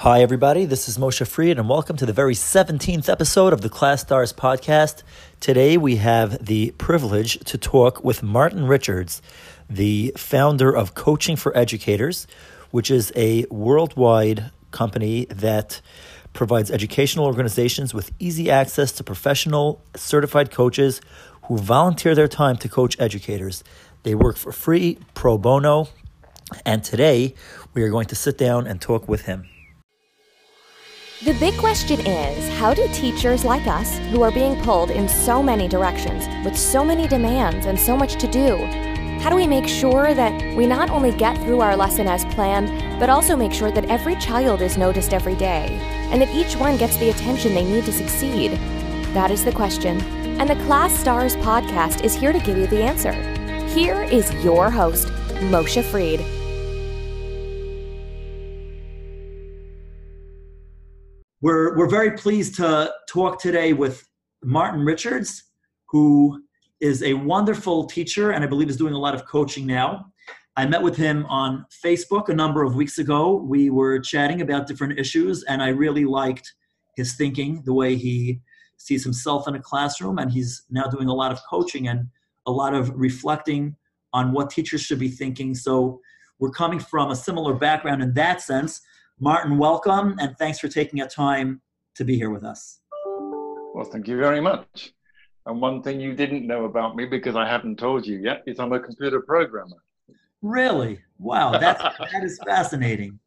Hi, everybody. This is Moshe Fried, and welcome to the very 17th episode of the ClasStars podcast. Today, we have the privilege to talk with Martin Richards, the founder of Coaching for Educators, which is a worldwide company that provides educational organizations with easy access to professional certified coaches who volunteer their time to coach educators. They work for free, pro bono, and today we are going to sit down and talk with him. The big question is how do teachers like us, who are being pulled in so many directions, with so many demands and so much to do, how do we make sure that we not only get through our lesson as planned, but also make sure that every child is noticed every day, and that each one gets the attention they need to succeed? That is the question, and the ClasStars podcast is here to give you the answer. Here is your host, Moshe Fried. We're, we're very pleased to talk today with Martin Richards, who is a wonderful teacher and I believe is doing a lot of coaching now. I met with him on Facebook a number of weeks ago. We were chatting about different issues, and I really liked his thinking, the way he sees himself in a classroom, and he's now doing a lot of coaching and a lot of reflecting on what teachers should be thinking. So we're coming from a similar background in that sense. Martin, welcome, and thanks for taking a time to be here with us. Well, thank you very much. And one thing you didn't know about me because I haven't told you yet is I'm a computer programmer. Really? Wow, that's that is fascinating.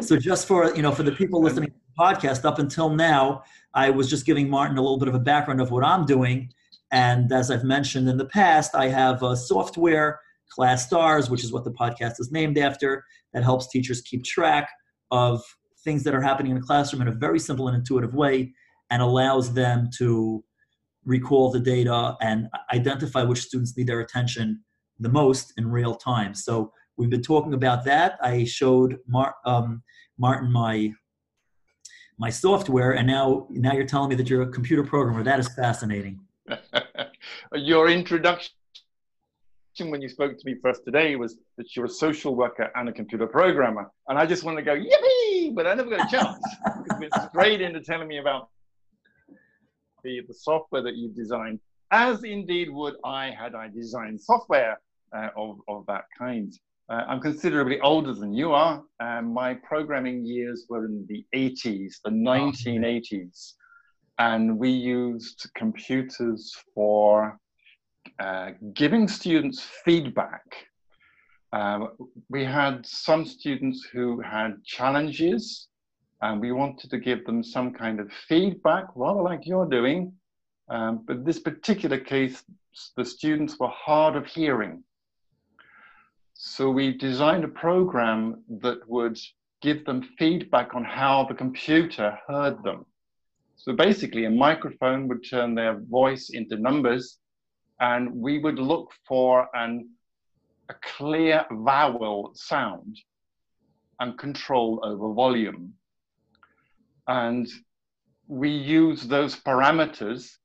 So just for you know, for the people listening to the podcast, up until now, I was just giving Martin a little bit of a background of what I'm doing. And as I've mentioned in the past, I have a software, ClasStars, which is what the podcast is named after, that helps teachers keep track of things that are happening in the classroom in a very simple and intuitive way and allows them to recall the data and identify which students need their attention the most in real time. So we've been talking about that. I showed Mar- um, Martin my my software, and now now you're telling me that you're a computer programmer. That is fascinating. Your introduction when you spoke to me first today was that you're a social worker and a computer programmer, and I just wanted to go yippee, but I never got a chance. you went straight into telling me about the, the software that you've designed, as indeed would I had I designed software uh, of, of that kind. Uh, I'm considerably older than you are, and my programming years were in the 80s, the 1980s. And we used computers for uh, giving students feedback. Um, we had some students who had challenges, and we wanted to give them some kind of feedback, rather like you're doing. Um, but this particular case, the students were hard of hearing. So we designed a program that would give them feedback on how the computer heard them. So basically, a microphone would turn their voice into numbers, and we would look for an, a clear vowel sound and control over volume. And we use those parameters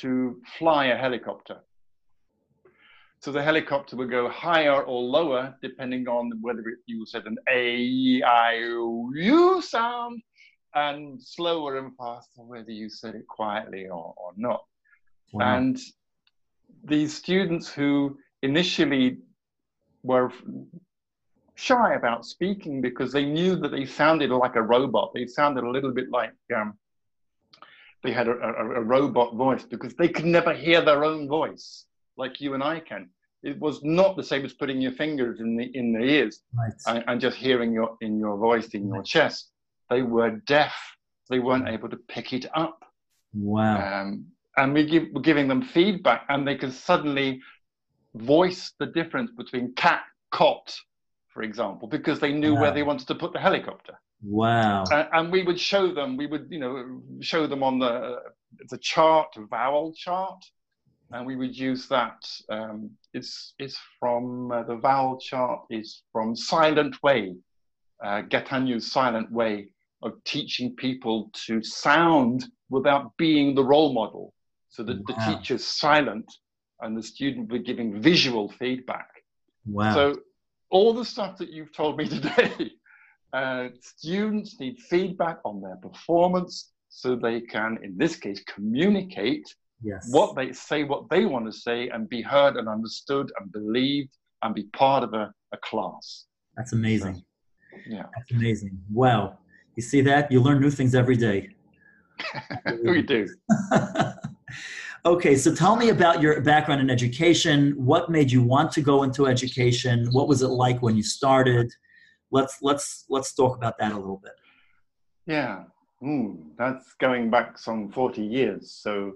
to fly a helicopter. So the helicopter will go higher or lower depending on whether you said an A, E, I, O, U sound, and slower and faster whether you said it quietly or, or not. Wow. And these students who initially were shy about speaking because they knew that they sounded like a robot. They sounded a little bit like um, they had a, a, a robot voice because they could never hear their own voice like you and I can. It was not the same as putting your fingers in the in the ears right. and, and, just hearing your in your voice in your chest. They were deaf. They weren't able to pick it up. Wow. Um, and we give, we're giving them feedback, and they can suddenly voice the difference between cat, cot, for example, because they knew wow. where they wanted to put the helicopter. Wow. And, and, we would show them, we would, you know, show them on the the chart, vowel chart, and we would use that. Um, it's it's from uh, the vowel chart is from Silent Way, uh, Silent Way of teaching people to sound without being the role model. So that wow. the teacher's silent and the student will be giving visual feedback. Wow. So all the stuff that you've told me today uh, students need feedback on their performance so they can, in this case, communicate yes. what they say, what they want to say, and be heard and understood and believed and be part of a, a class. That's amazing. So, yeah. That's amazing. Wow. You see that? You learn new things every day. we do. okay, so tell me about your background in education. What made you want to go into education? What was it like when you started? Let's let's let's talk about that a little bit. Yeah, mm, that's going back some forty years. So,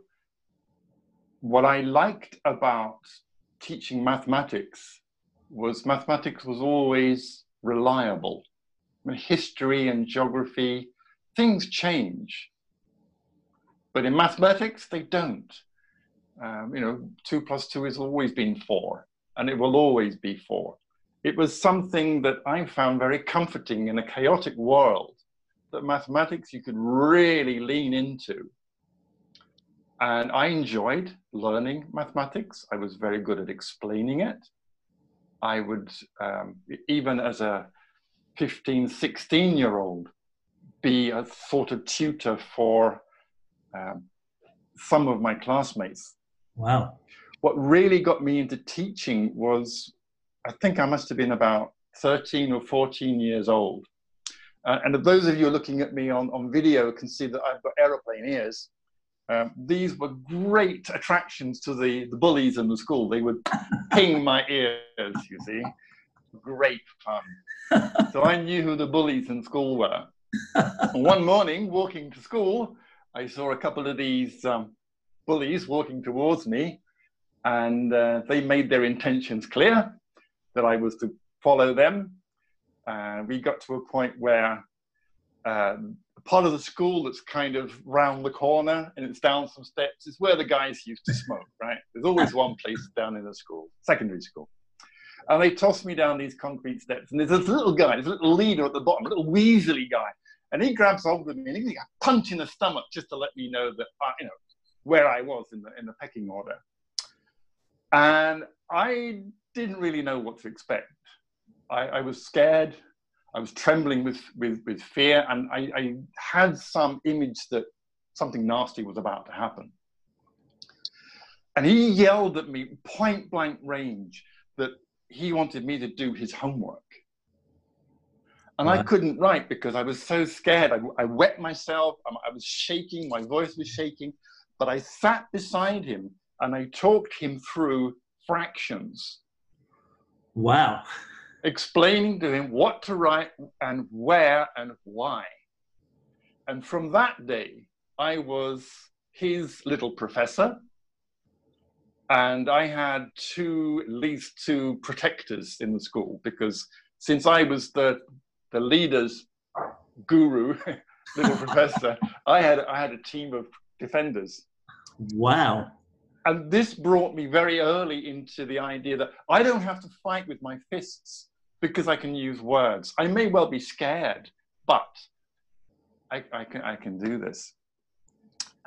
what I liked about teaching mathematics was mathematics was always reliable. I mean, history and geography, things change. But in mathematics, they don't. Um, you know, two plus two has always been four, and it will always be four. It was something that I found very comforting in a chaotic world that mathematics you could really lean into. And I enjoyed learning mathematics. I was very good at explaining it. I would, um, even as a 15, 16 year old, be a sort of tutor for um, some of my classmates. Wow. What really got me into teaching was, I think I must have been about 13 or 14 years old. Uh, and if those of you looking at me on, on video can see that I've got aeroplane ears. Um, these were great attractions to the, the bullies in the school. They would ping my ears, you see. Great fun. so I knew who the bullies in school were. one morning, walking to school, I saw a couple of these um, bullies walking towards me, and uh, they made their intentions clear that I was to follow them. Uh, we got to a point where um, part of the school that's kind of round the corner and it's down some steps is where the guys used to smoke, right? There's always one place down in the school, secondary school. And they tossed me down these concrete steps, and there's this little guy, this little leader at the bottom, a little weaselly guy, and he grabs hold of me and he gives a punch in the stomach just to let me know that I, you know where I was in the in the pecking order. And I didn't really know what to expect. I, I was scared. I was trembling with, with, with fear, and I, I had some image that something nasty was about to happen. And he yelled at me point blank range that he wanted me to do his homework. And I couldn't write because I was so scared. I, I wet myself, I was shaking, my voice was shaking. But I sat beside him and I talked him through fractions. Wow explaining to him what to write and where and why. And from that day, I was his little professor. And I had two, at least two protectors in the school because since I was the, the leader's guru, little professor, I had, I had a team of defenders. Wow. And this brought me very early into the idea that I don't have to fight with my fists because I can use words. I may well be scared, but I, I can, I can do this.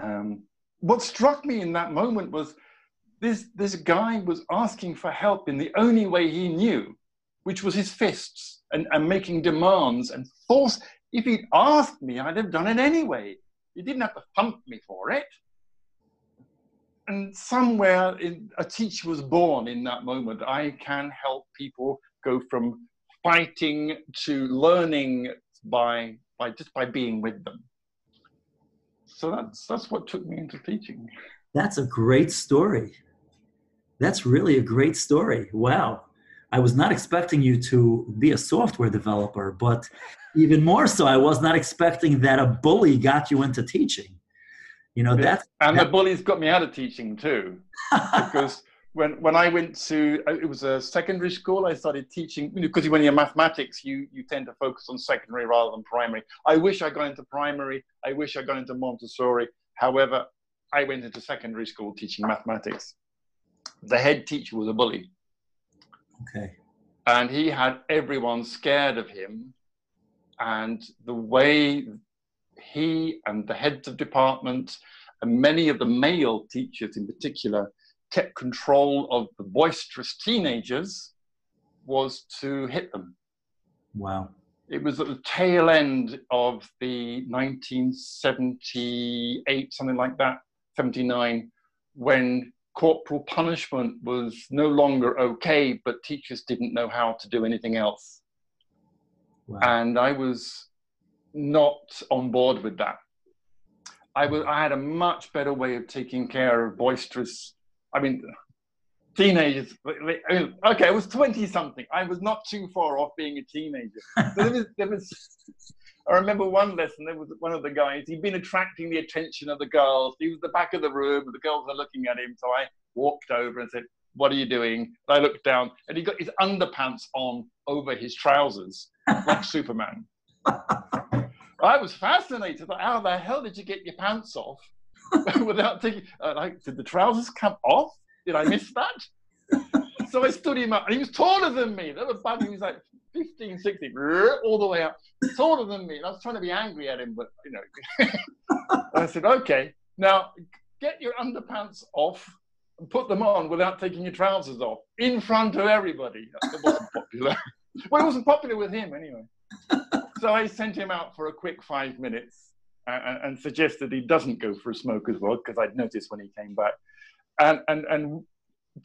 Um, what struck me in that moment was this, this guy was asking for help in the only way he knew, which was his fists and, and making demands and force. If he'd asked me, I'd have done it anyway. He didn't have to thump me for it. And somewhere in, a teacher was born in that moment. I can help people go from fighting to learning by by just by being with them. So that's that's what took me into teaching. That's a great story. That's really a great story. Wow. I was not expecting you to be a software developer, but even more so, I was not expecting that a bully got you into teaching. You know, that's. And that, the bullies got me out of teaching too. because when when I went to uh, it was a secondary school. I started teaching because when you're mathematics, you you tend to focus on secondary rather than primary. I wish I got into primary. I wish I got into Montessori. However, I went into secondary school teaching mathematics. The head teacher was a bully. Okay. And he had everyone scared of him. And the way he and the heads of department and many of the male teachers in particular kept control of the boisterous teenagers was to hit them. Wow. it was at the tail end of the 1978, something like that, 79, when corporal punishment was no longer okay, but teachers didn't know how to do anything else. Wow. And I was not on board with that. I, was, I had a much better way of taking care of boisterous, I mean, teenagers. Okay, I was 20 something. I was not too far off being a teenager. So there was, there was, I remember one lesson, there was one of the guys, he'd been attracting the attention of the girls. He was the back of the room, and the girls were looking at him. So I walked over and said, What are you doing? And I looked down and he got his underpants on over his trousers, like Superman. I was fascinated. Like, how the hell did you get your pants off without taking? Uh, like, did the trousers come off? Did I miss that? so I stood him up, and he was taller than me. That was bad. He was like 15, 16, all the way up, taller than me. And I was trying to be angry at him, but you know. I said, okay, now get your underpants off and put them on without taking your trousers off in front of everybody. Wasn't popular. well, it wasn't popular with him anyway so I sent him out for a quick five minutes and, and suggested he doesn't go for a smoke as well, because I'd noticed when he came back. And, and, and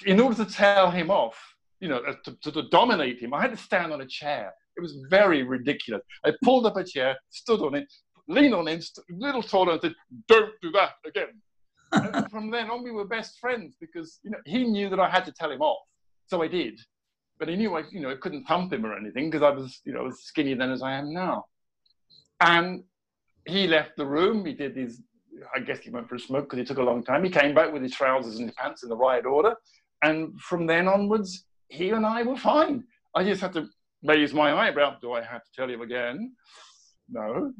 in order to tell him off, you know, uh, to, to, to dominate him, I had to stand on a chair. It was very ridiculous. I pulled up a chair, stood on it, leaned on it, a little taller, and said, "Don't do that again." and from then on, we were best friends because you know he knew that I had to tell him off, so I did but he knew I, you know, I couldn't thump him or anything because I was, you know, as skinny then as I am now. And he left the room. He did his, I guess he went for a smoke because he took a long time. He came back with his trousers and his pants in the right order. And from then onwards, he and I were fine. I just had to raise my eyebrow. Do I have to tell you again? No.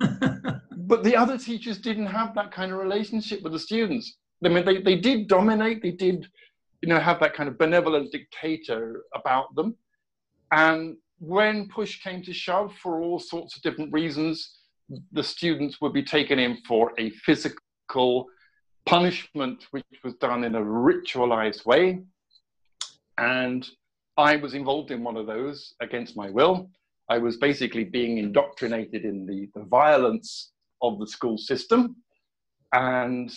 but the other teachers didn't have that kind of relationship with the students. I mean, they, they did dominate, they did you know, have that kind of benevolent dictator about them. And when push came to shove for all sorts of different reasons, the students would be taken in for a physical punishment, which was done in a ritualized way. And I was involved in one of those against my will. I was basically being indoctrinated in the, the violence of the school system and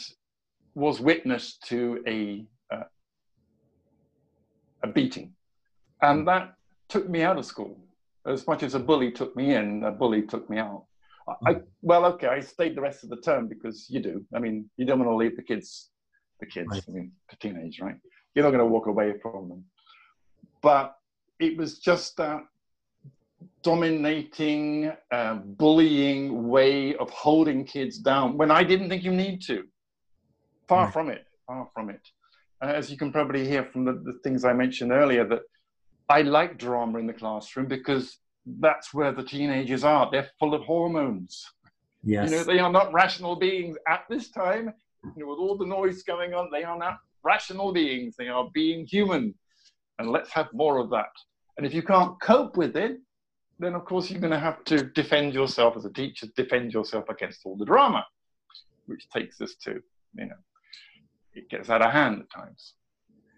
was witness to a a beating. And that took me out of school. As much as a bully took me in, a bully took me out. I, hmm. well, okay, I stayed the rest of the term because you do. I mean, you don't want to leave the kids, the kids, right. I mean, the teenage, right? You're not going to walk away from them. But it was just that dominating, uh, bullying way of holding kids down when I didn't think you need to. Far right. from it, far from it as you can probably hear from the, the things I mentioned earlier, that I like drama in the classroom because that's where the teenagers are. They're full of hormones. Yes. You know, they are not rational beings at this time. You know, with all the noise going on, they are not rational beings. They are being human. And let's have more of that. And if you can't cope with it, then of course you're going to have to defend yourself as a teacher, defend yourself against all the drama, which takes us to, you know, it gets out of hand at times.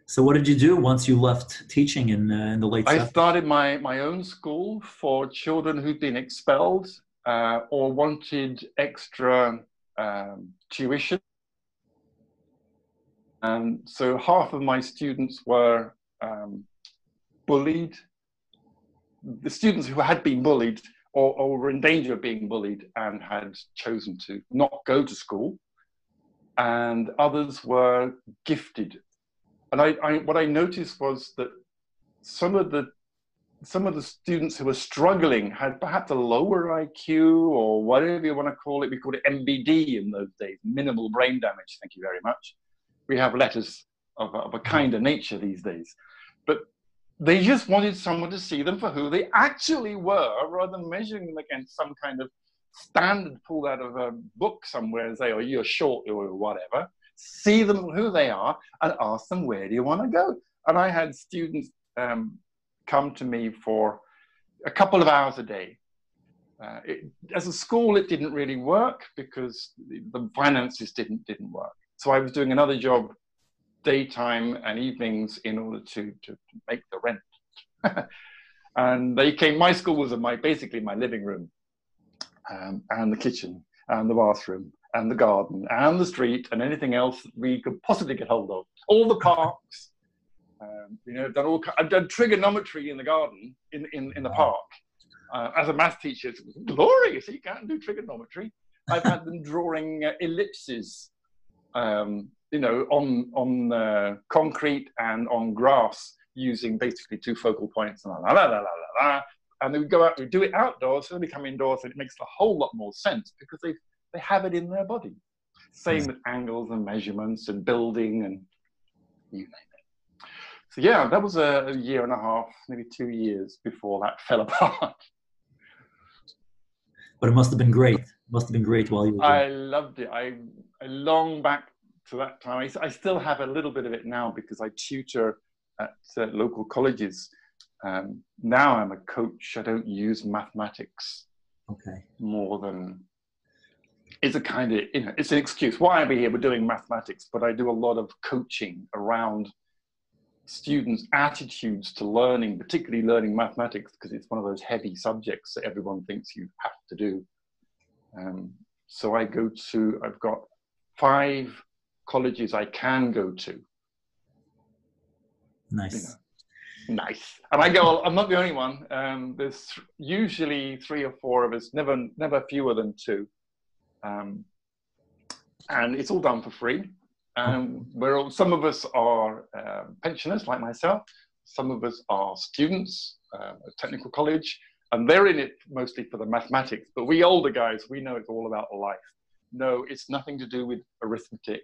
So, what did you do once you left teaching in, uh, in the late? I 70s? started my, my own school for children who'd been expelled uh, or wanted extra um, tuition. And so, half of my students were um, bullied. The students who had been bullied or, or were in danger of being bullied and had chosen to not go to school and others were gifted. And I, I, what I noticed was that some of the some of the students who were struggling had perhaps a lower IQ or whatever you want to call it. We called it MBD in those days, minimal brain damage. Thank you very much. We have letters of, of a kinder nature these days. But they just wanted someone to see them for who they actually were rather than measuring them against some kind of standard pulled out of a book somewhere and say, oh, you're short or whatever. See them who they are and ask them, where do you want to go? And I had students um, come to me for a couple of hours a day. Uh, it, as a school, it didn't really work because the, the finances didn't didn't work. So I was doing another job, daytime and evenings, in order to to make the rent. And they came. My school was my basically my living room, um, and the kitchen, and the bathroom, and the garden, and the street, and anything else we could possibly get hold of. All the parks. Um, you know, I've done all. I've done trigonometry in the garden, in in, in the park. Uh, as a math teacher, it's glorious. You can't do trigonometry. I've had them drawing uh, ellipses, um, you know, on on uh, concrete and on grass using basically two focal points. And la la la la la la. And they would go out, we do it outdoors, so they come indoors, and it makes a whole lot more sense because they they have it in their body. Same with angles and measurements and building and you name it. So yeah, that was a year and a half, maybe two years before that fell apart. But it must have been great. It must have been great while you were I loved it. I, I long back to that time. I, I still have a little bit of it now because I tutor at uh, local colleges. Um, now I'm a coach. I don't use mathematics Okay. more than it's a kind of you know it's an excuse why are we here we're doing mathematics but i do a lot of coaching around students attitudes to learning particularly learning mathematics because it's one of those heavy subjects that everyone thinks you have to do um, so i go to i've got five colleges i can go to Nice. you know, nice. And I go, I'm not the only one. Um, there's usually three or four of us, never, never fewer than two. Um, and it's all done for free. Um, we're all, some of us are uh, pensioners like myself. Some of us are students uh, at technical college, and they're in it mostly for the mathematics. But we older guys, we know it's all about life. No, it's nothing to do with arithmetic.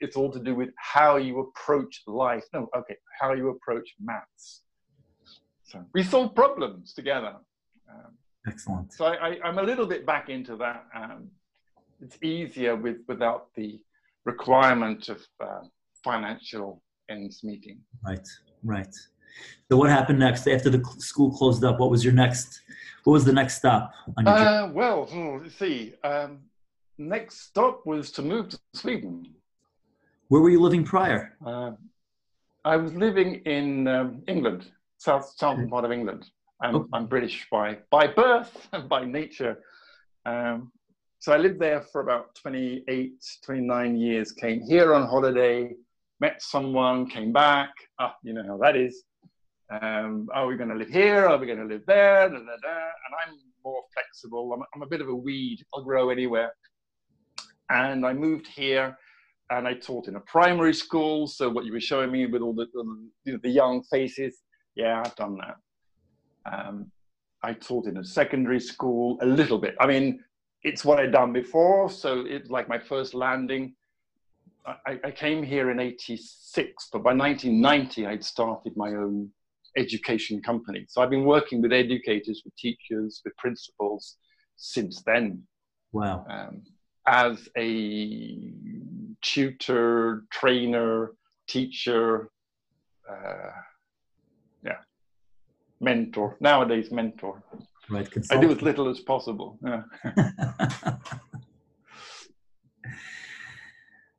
It's all to do with how you approach life. No, okay, how you approach maths. So we solve problems together. Um, Excellent. so I, I, I'm a little bit back into that. Um, it's easier with without the requirement of uh, financial ends meeting. Right. Right. So what happened next after the school closed up? What was your next? What was the next stop? Uh, well, hmm, let's see. Um, next stop was to move to Sweden. Where were you living prior? Uh, I was living in um, England, south southern part of England. I'm, Okay. I'm British by by birth and by nature. Um, so I lived there for about 28, 29 years. Came here on holiday, met someone, came back. Ah, you know how that is. Um, are we going to live here? Are we going to live there? Da, da, da. And I'm more flexible. I'm, I'm a bit of a weed. I'll grow anywhere. And I moved here and I taught in a primary school. So what you were showing me with all the, the, young faces, yeah, I've done that. Um, I taught in a secondary school a little bit. I mean, it's what I'd done before, so it's like my first landing. I, I came here in '86, but by 1990 I'd started my own education company. So I've been working with educators, with teachers, with principals since then Wow. um, as a tutor, trainer, teacher, uh, yeah, mentor. Nowadays, mentor. Right. I do as little as possible. Yeah.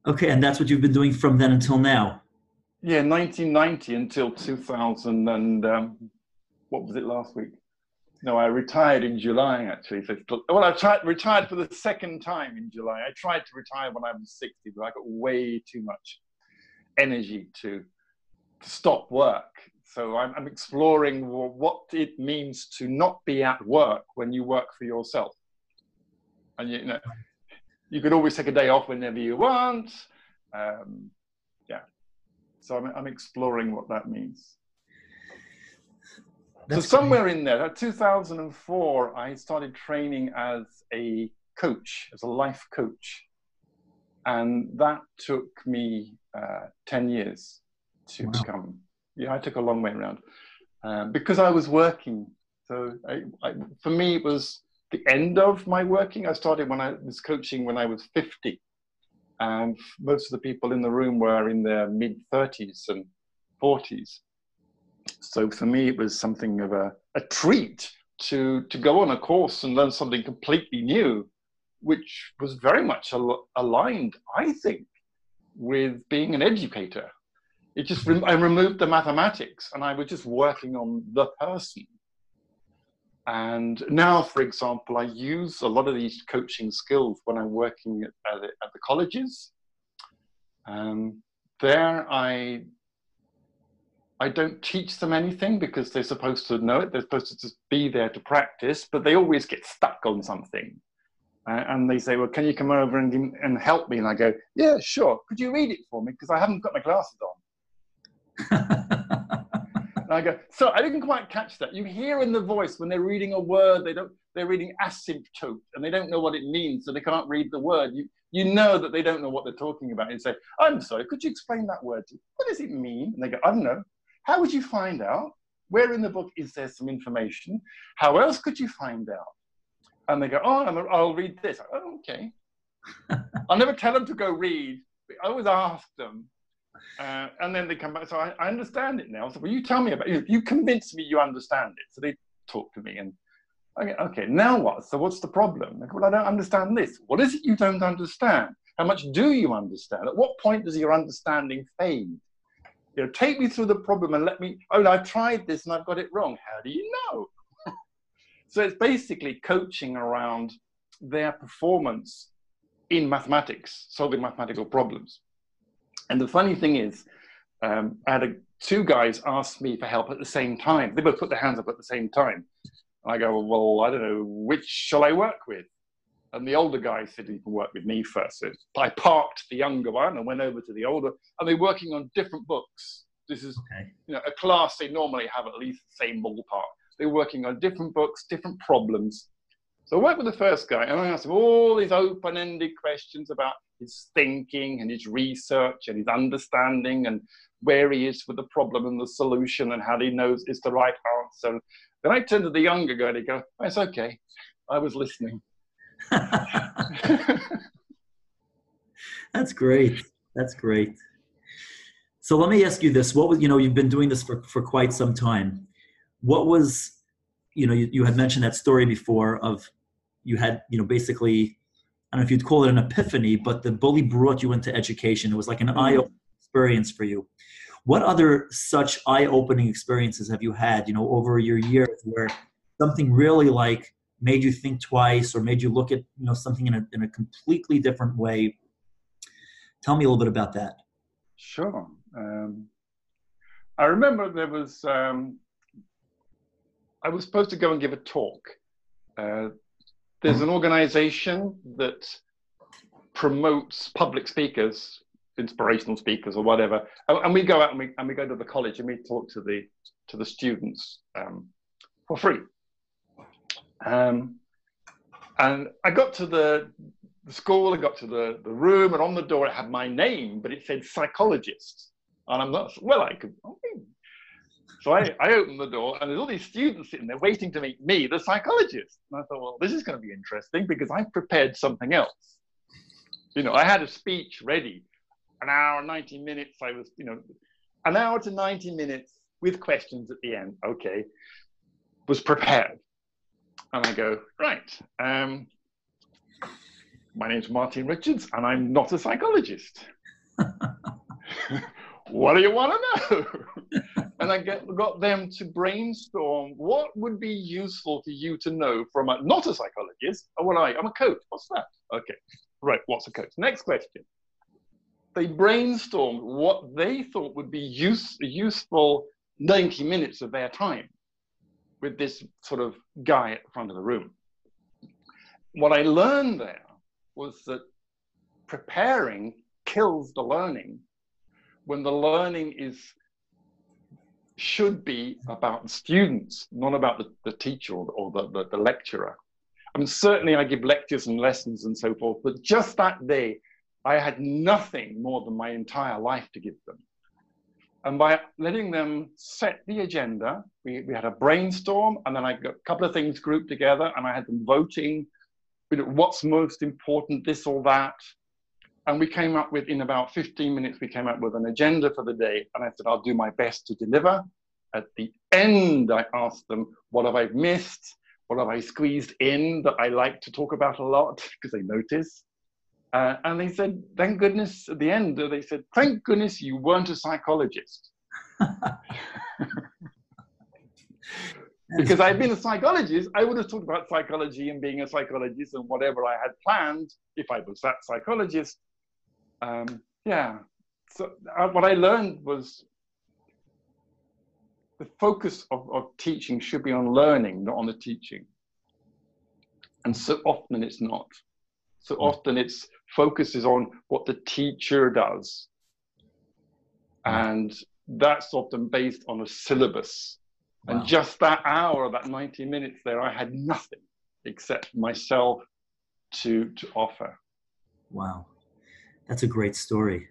okay, and that's what you've been doing from then until now. Yeah, 1990 until 2000 and um, what was it last week? No, I retired in July actually. So well, I tried, retired for the second time in July. I tried to retire when I was 60, but I got way too much energy to, to stop work. So I'm, I'm exploring what it means to not be at work when you work for yourself. And you know, you could always take a day off whenever you want. Um, yeah. So I'm, I'm exploring what that means. That's so somewhere in there, at 2004, I started training as a coach, as a life coach, and that took me uh, 10 years to Wow. become. Yeah, I took a long way around um, because I was working. So I, I, for me, it was the end of my working. I started when I was coaching when I was 50, and most of the people in the room were in their mid 30s and 40s so for me it was something of a, a treat to to go on a course and learn something completely new which was very much al- aligned i think with being an educator it just rem- i removed the mathematics and i was just working on the person And now, for example, I use a lot of these coaching skills when I'm working at, at the colleges. Um, there, I I don't teach them anything because they're supposed to know it. They're supposed to just be there to practice, but they always get stuck on something. Uh, and they say, Well, can you come over and, and help me? And I go, Yeah, sure. Could you read it for me? Because I haven't got my glasses on. and I go, So I didn't quite catch that. You hear in the voice when they're reading a word, they don't, they're reading asymptote and they don't know what it means, so they can't read the word. You, you know that they don't know what they're talking about. You say, I'm sorry, could you explain that word? What does it mean? And they go, I don't know. How would you find out? Where in the book is there some information? How else could you find out? And they go, oh, I'll read this. Oh, okay. I'll never tell them to go read. I always ask them. Uh, and then they come back. So I, I, understand it now. So, well, you tell me about it. You convince me you understand it. So they talk to me and, okay, okay, now what? So what's the problem? Go, well, I don't understand this. What is it you don't understand? How much do you understand? At what point does your understanding fade? You know, take me through the problem and let me, oh, I've tried this and I've got it wrong. How do you know? so it's basically coaching around their performance in mathematics, solving mathematical problems. And the funny thing is, um, I had a, two guys ask me for help at the same time. They both put their hands up at the same time. I go, well, I don't know, which shall I work with? And the older guy said he can work with me first. So I parked the younger one and went over to the older, and they're working on different books. This is okay. you know, a class they normally have at least the same ballpark. They're working on different books, different problems. So I worked with the first guy and I asked him all these open ended questions about his thinking and his research and his understanding and where he is with the problem and the solution and how he knows it's the right answer. Then I turn to the younger guy and go, oh, It's okay. I was listening. That's great. That's great. So let me ask you this: What was you know you've been doing this for for quite some time. What was you know you, you had mentioned that story before of you had you know basically I don't know if you'd call it an epiphany, but the bully brought you into education. It was like an mm-hmm. eye-opening experience for you. What other such eye-opening experiences have you had, you know, over your years where something really like made you think twice or made you look at you know something in a, in a completely different way tell me a little bit about that sure um, i remember there was um, i was supposed to go and give a talk uh, there's an organization that promotes public speakers inspirational speakers or whatever and, we go out and we, and we go to the college and we talk to the to the students um, for free um, and I got to the, the school, I got to the, the room, and on the door it had my name, but it said psychologist. And I'm not, well, I could. So I, I opened the door, and there's all these students sitting there waiting to meet me, the psychologist. And I thought, well, this is going to be interesting because I prepared something else. You know, I had a speech ready, an hour and 90 minutes. I was, you know, an hour to 90 minutes with questions at the end. Okay, was prepared. And I go, right, um, my name's Martin Richards, and I'm not a psychologist. what do you want to know? And I get, got them to brainstorm what would be useful for you to know from a, not a psychologist. Oh, what I? I'm a coach. What's that? Okay, right. What's a coach? Next question. They brainstormed what they thought would be use, useful 90 minutes of their time with this sort of guy at the front of the room. What I learned there was that preparing kills the learning when the learning is should be about the students, not about the, the teacher or, or the, the, the lecturer. I mean, certainly I give lectures and lessons and so forth, but just that day, I had nothing more than my entire life to give them. And by letting them set the agenda, we, we had a brainstorm, and then I got a couple of things grouped together, and I had them voting you know, what's most important, this or that. And we came up with, in about 15 minutes, we came up with an agenda for the day. And I said, I'll do my best to deliver. At the end, I asked them, what have I missed? What have I squeezed in that I like to talk about a lot because they notice? Uh, and they said, thank goodness, at the end, they said, thank goodness you weren't a psychologist. because I've been a psychologist, I would have talked about psychology and being a psychologist and whatever I had planned if I was that psychologist. Um, yeah. So what I learned was the focus of, of teaching should be on learning, not on the teaching. And so often it's not. So hmm. often its focus is on what the teacher does. Hmm. And that's often based on a syllabus. Wow. And just that hour, that 90 minutes there, I had nothing except myself to, to offer. Wow. That's a great story.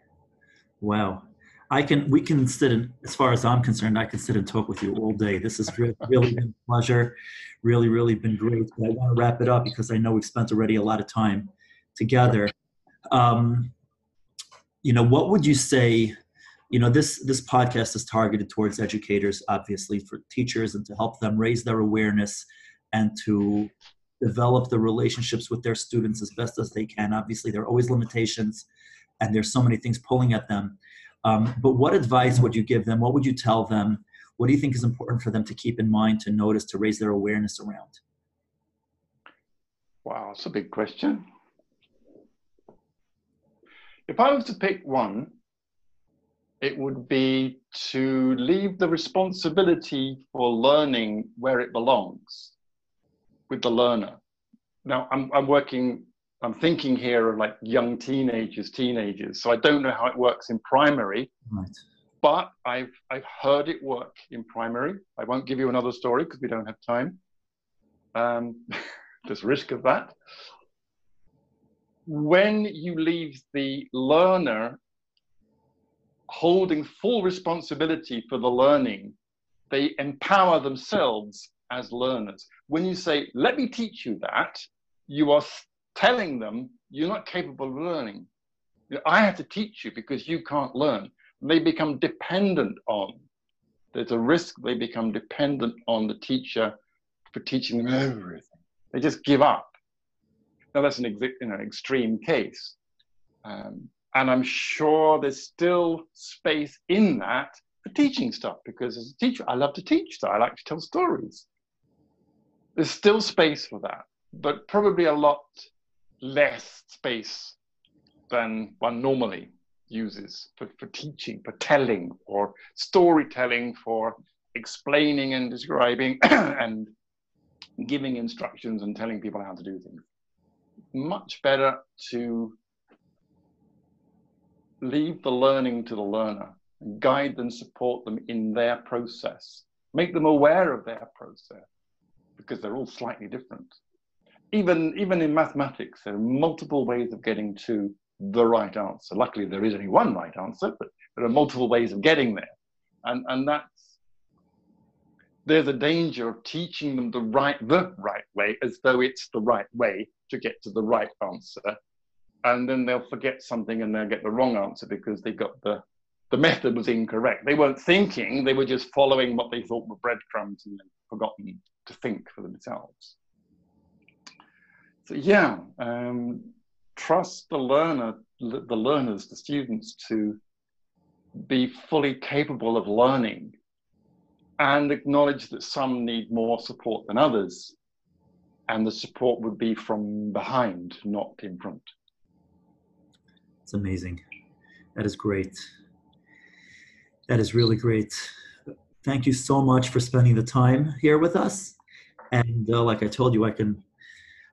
Wow. I can, we can sit and, as far as I'm concerned, I can sit and talk with you all day. This has really, really been a pleasure. Really, really been great. But I want to wrap it up because I know we've spent already a lot of time together. Um, you know, what would you say you know this this podcast is targeted towards educators obviously for teachers and to help them raise their awareness and to develop the relationships with their students as best as they can obviously there are always limitations and there's so many things pulling at them. Um, but what advice would you give them? What would you tell them? What do you think is important for them to keep in mind to notice to raise their awareness around? Wow it's a big question. If i was to pick one it would be to leave the responsibility for learning where it belongs with the learner. Now, I'm, I'm working, I'm thinking here of like young teenagers, teenagers. So I don't know how it works in primary, right. but I've, I've heard it work in primary. I won't give you another story because we don't have time. Um, there's risk of that. When you leave the learner holding full responsibility for the learning, they empower themselves as learners. When you say, let me teach you that, you are telling them you're not capable of learning. I have to teach you because you can't learn. They become dependent on. There's a risk they become dependent on the teacher for teaching them everything. They just give up. Now that's an ex- you know, extreme case. Um, and I'm sure there's still space in that for teaching stuff because as a teacher, I love to teach. I like to tell stories. There's still space for that, but probably a lot less space than one normally uses for, for teaching, for telling, for storytelling, for explaining and describing and giving instructions and telling people how to do things. Much better to leave the learning to the learner and guide and support them in their process. Make them aware of their process because they're all slightly different. Even, even in mathematics, there are multiple ways of getting to the right answer. Luckily, there is only one right answer, but there are multiple ways of getting there. And, and that's, there's a danger of teaching them the right, the right way as though it's the right way to get to the right answer and then they'll forget something and they'll get the wrong answer because they got the the method was incorrect. They weren't thinking; they were just following what they thought were breadcrumbs and forgotten to think for themselves. Yeah, um, trust the learner, the learners, the students to be fully capable of learning, and acknowledge that some need more support than others, and the support would be from behind, not in front. It's amazing. That is great. That is really great. Thank you so much for spending the time here with us. And uh, like I told you, I can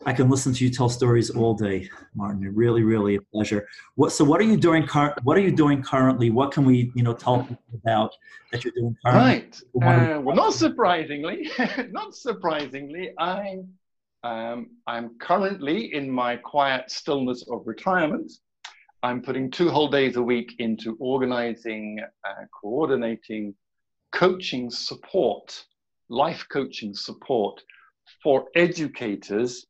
I can listen to you tell stories all day, Martin. Really, really a pleasure. What so what are you doing car- what are you doing currently? What can we, you know, talk about that you're doing currently? Right. Uh, well not surprisingly, not surprisingly, I um, I'm currently in my quiet stillness of retirement. I'm putting two whole days a week into organizing, uh, coordinating, coaching support, life coaching support for educators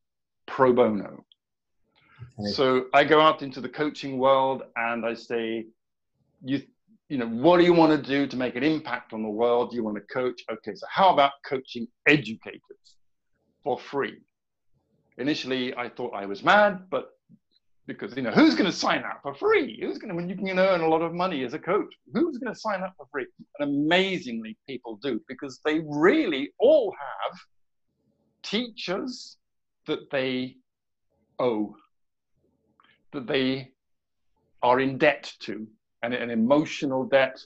pro bono. Okay. So I go out into the coaching world and I say, you, you know, what do you want to do to make an impact on the world? You want to coach? Okay, so how about coaching educators for free? Initially, I thought I was mad, but because you know who's going to sign up for free who's going to when you can earn a lot of money as a coach who's going to sign up for free and amazingly people do because they really all have teachers that they owe that they are in debt to and an emotional debt.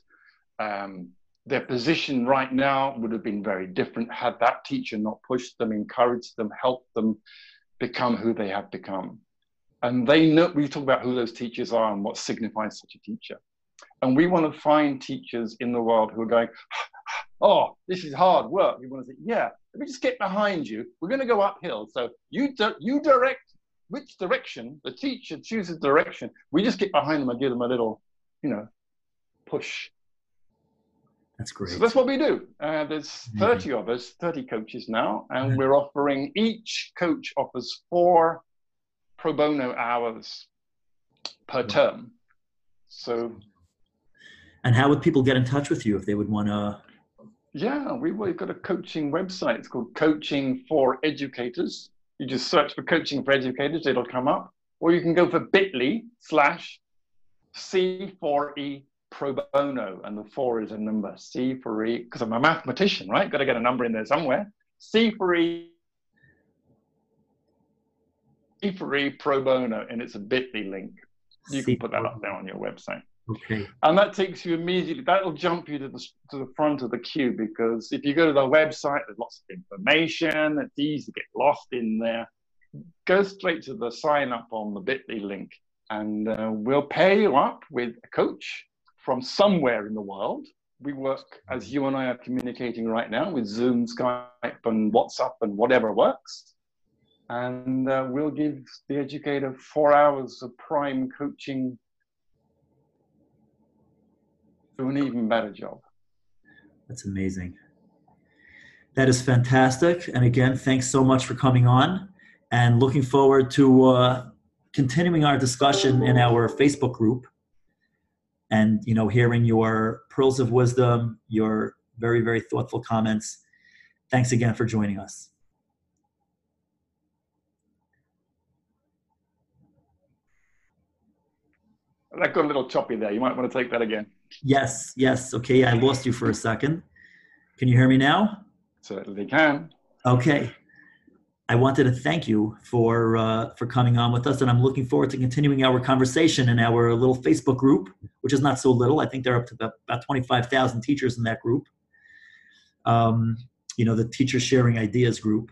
Um, their position right now would have been very different had that teacher not pushed them encouraged them helped them become who they have become. And they know we talk about who those teachers are and what signifies such a teacher. And we want to find teachers in the world who are going oh this is hard work we want to say yeah let me just get behind you we're going to go uphill so you di- you direct which direction the teacher chooses direction we just get behind them and give them a little you know push that's great so that's what we do uh, there's 30 mm-hmm. of us 30 coaches now and mm-hmm. we're offering each coach offers four pro bono hours per term. So. And how would people get in touch with you if they would want to? Yeah, we, we've got a coaching website. It's called Coaching for Educators. You just search for Coaching for Educators, it'll come up. Or you can go for bit.ly slash C4E pro bono. And the four is a number. C4E, because I'm a mathematician, right? Got to get a number in there somewhere. C for E free pro bono, and it's a bit.ly link. You can put that up there on your website. Okay. And that takes you immediately, that'll jump you to the, to the front of the queue because if you go to the website, there's lots of information. It's easy to get lost in there. Go straight to the sign up on the bit.ly link and uh, we'll pair you up with a coach from somewhere in the world. We work as you and I are communicating right now with Zoom, Skype, and WhatsApp, and whatever works and uh, we'll give the educator four hours of prime coaching to an even better job. That's amazing. That is fantastic. And again, thanks so much for coming on and looking forward to uh, continuing our discussion in our Facebook group and, you know, hearing your pearls of wisdom, your very, very thoughtful comments. Thanks again for joining us. that got a little choppy there. You might want to take that again. Yes, yes. Okay, I lost you for a second. Can you hear me now? Certainly can. Okay. I wanted to thank you for uh, for coming on with us, and I'm looking forward to continuing our conversation in our little Facebook group, which is not so little. I think there are up to about, about 25,000 teachers in that group. Um, you know, the teacher sharing ideas group.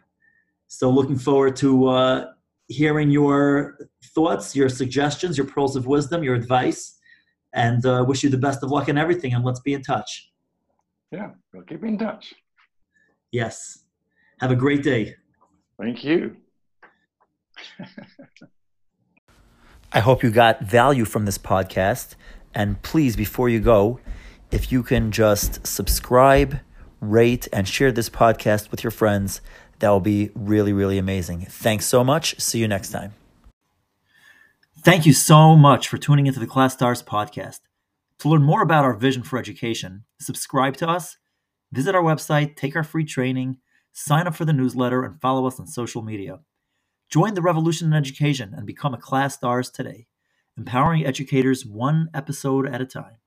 So, looking forward to uh, hearing your thoughts, your suggestions, your pearls of wisdom, your advice, and uh, wish you the best of luck in everything. And let's be in touch. Yeah, we'll keep in touch. Yes. Have a great day. Thank you. I hope you got value from this podcast. And please, before you go, if you can just subscribe, rate, and share this podcast with your friends, that will be really, really amazing. Thanks so much. See you next time. Thank you so much for tuning into the ClasStars podcast. To learn more about our vision for education, subscribe to us, visit our website, take our free training, sign up for the newsletter, and follow us on social media. Join the revolution in education and become a ClasStars today, empowering educators one episode at a time.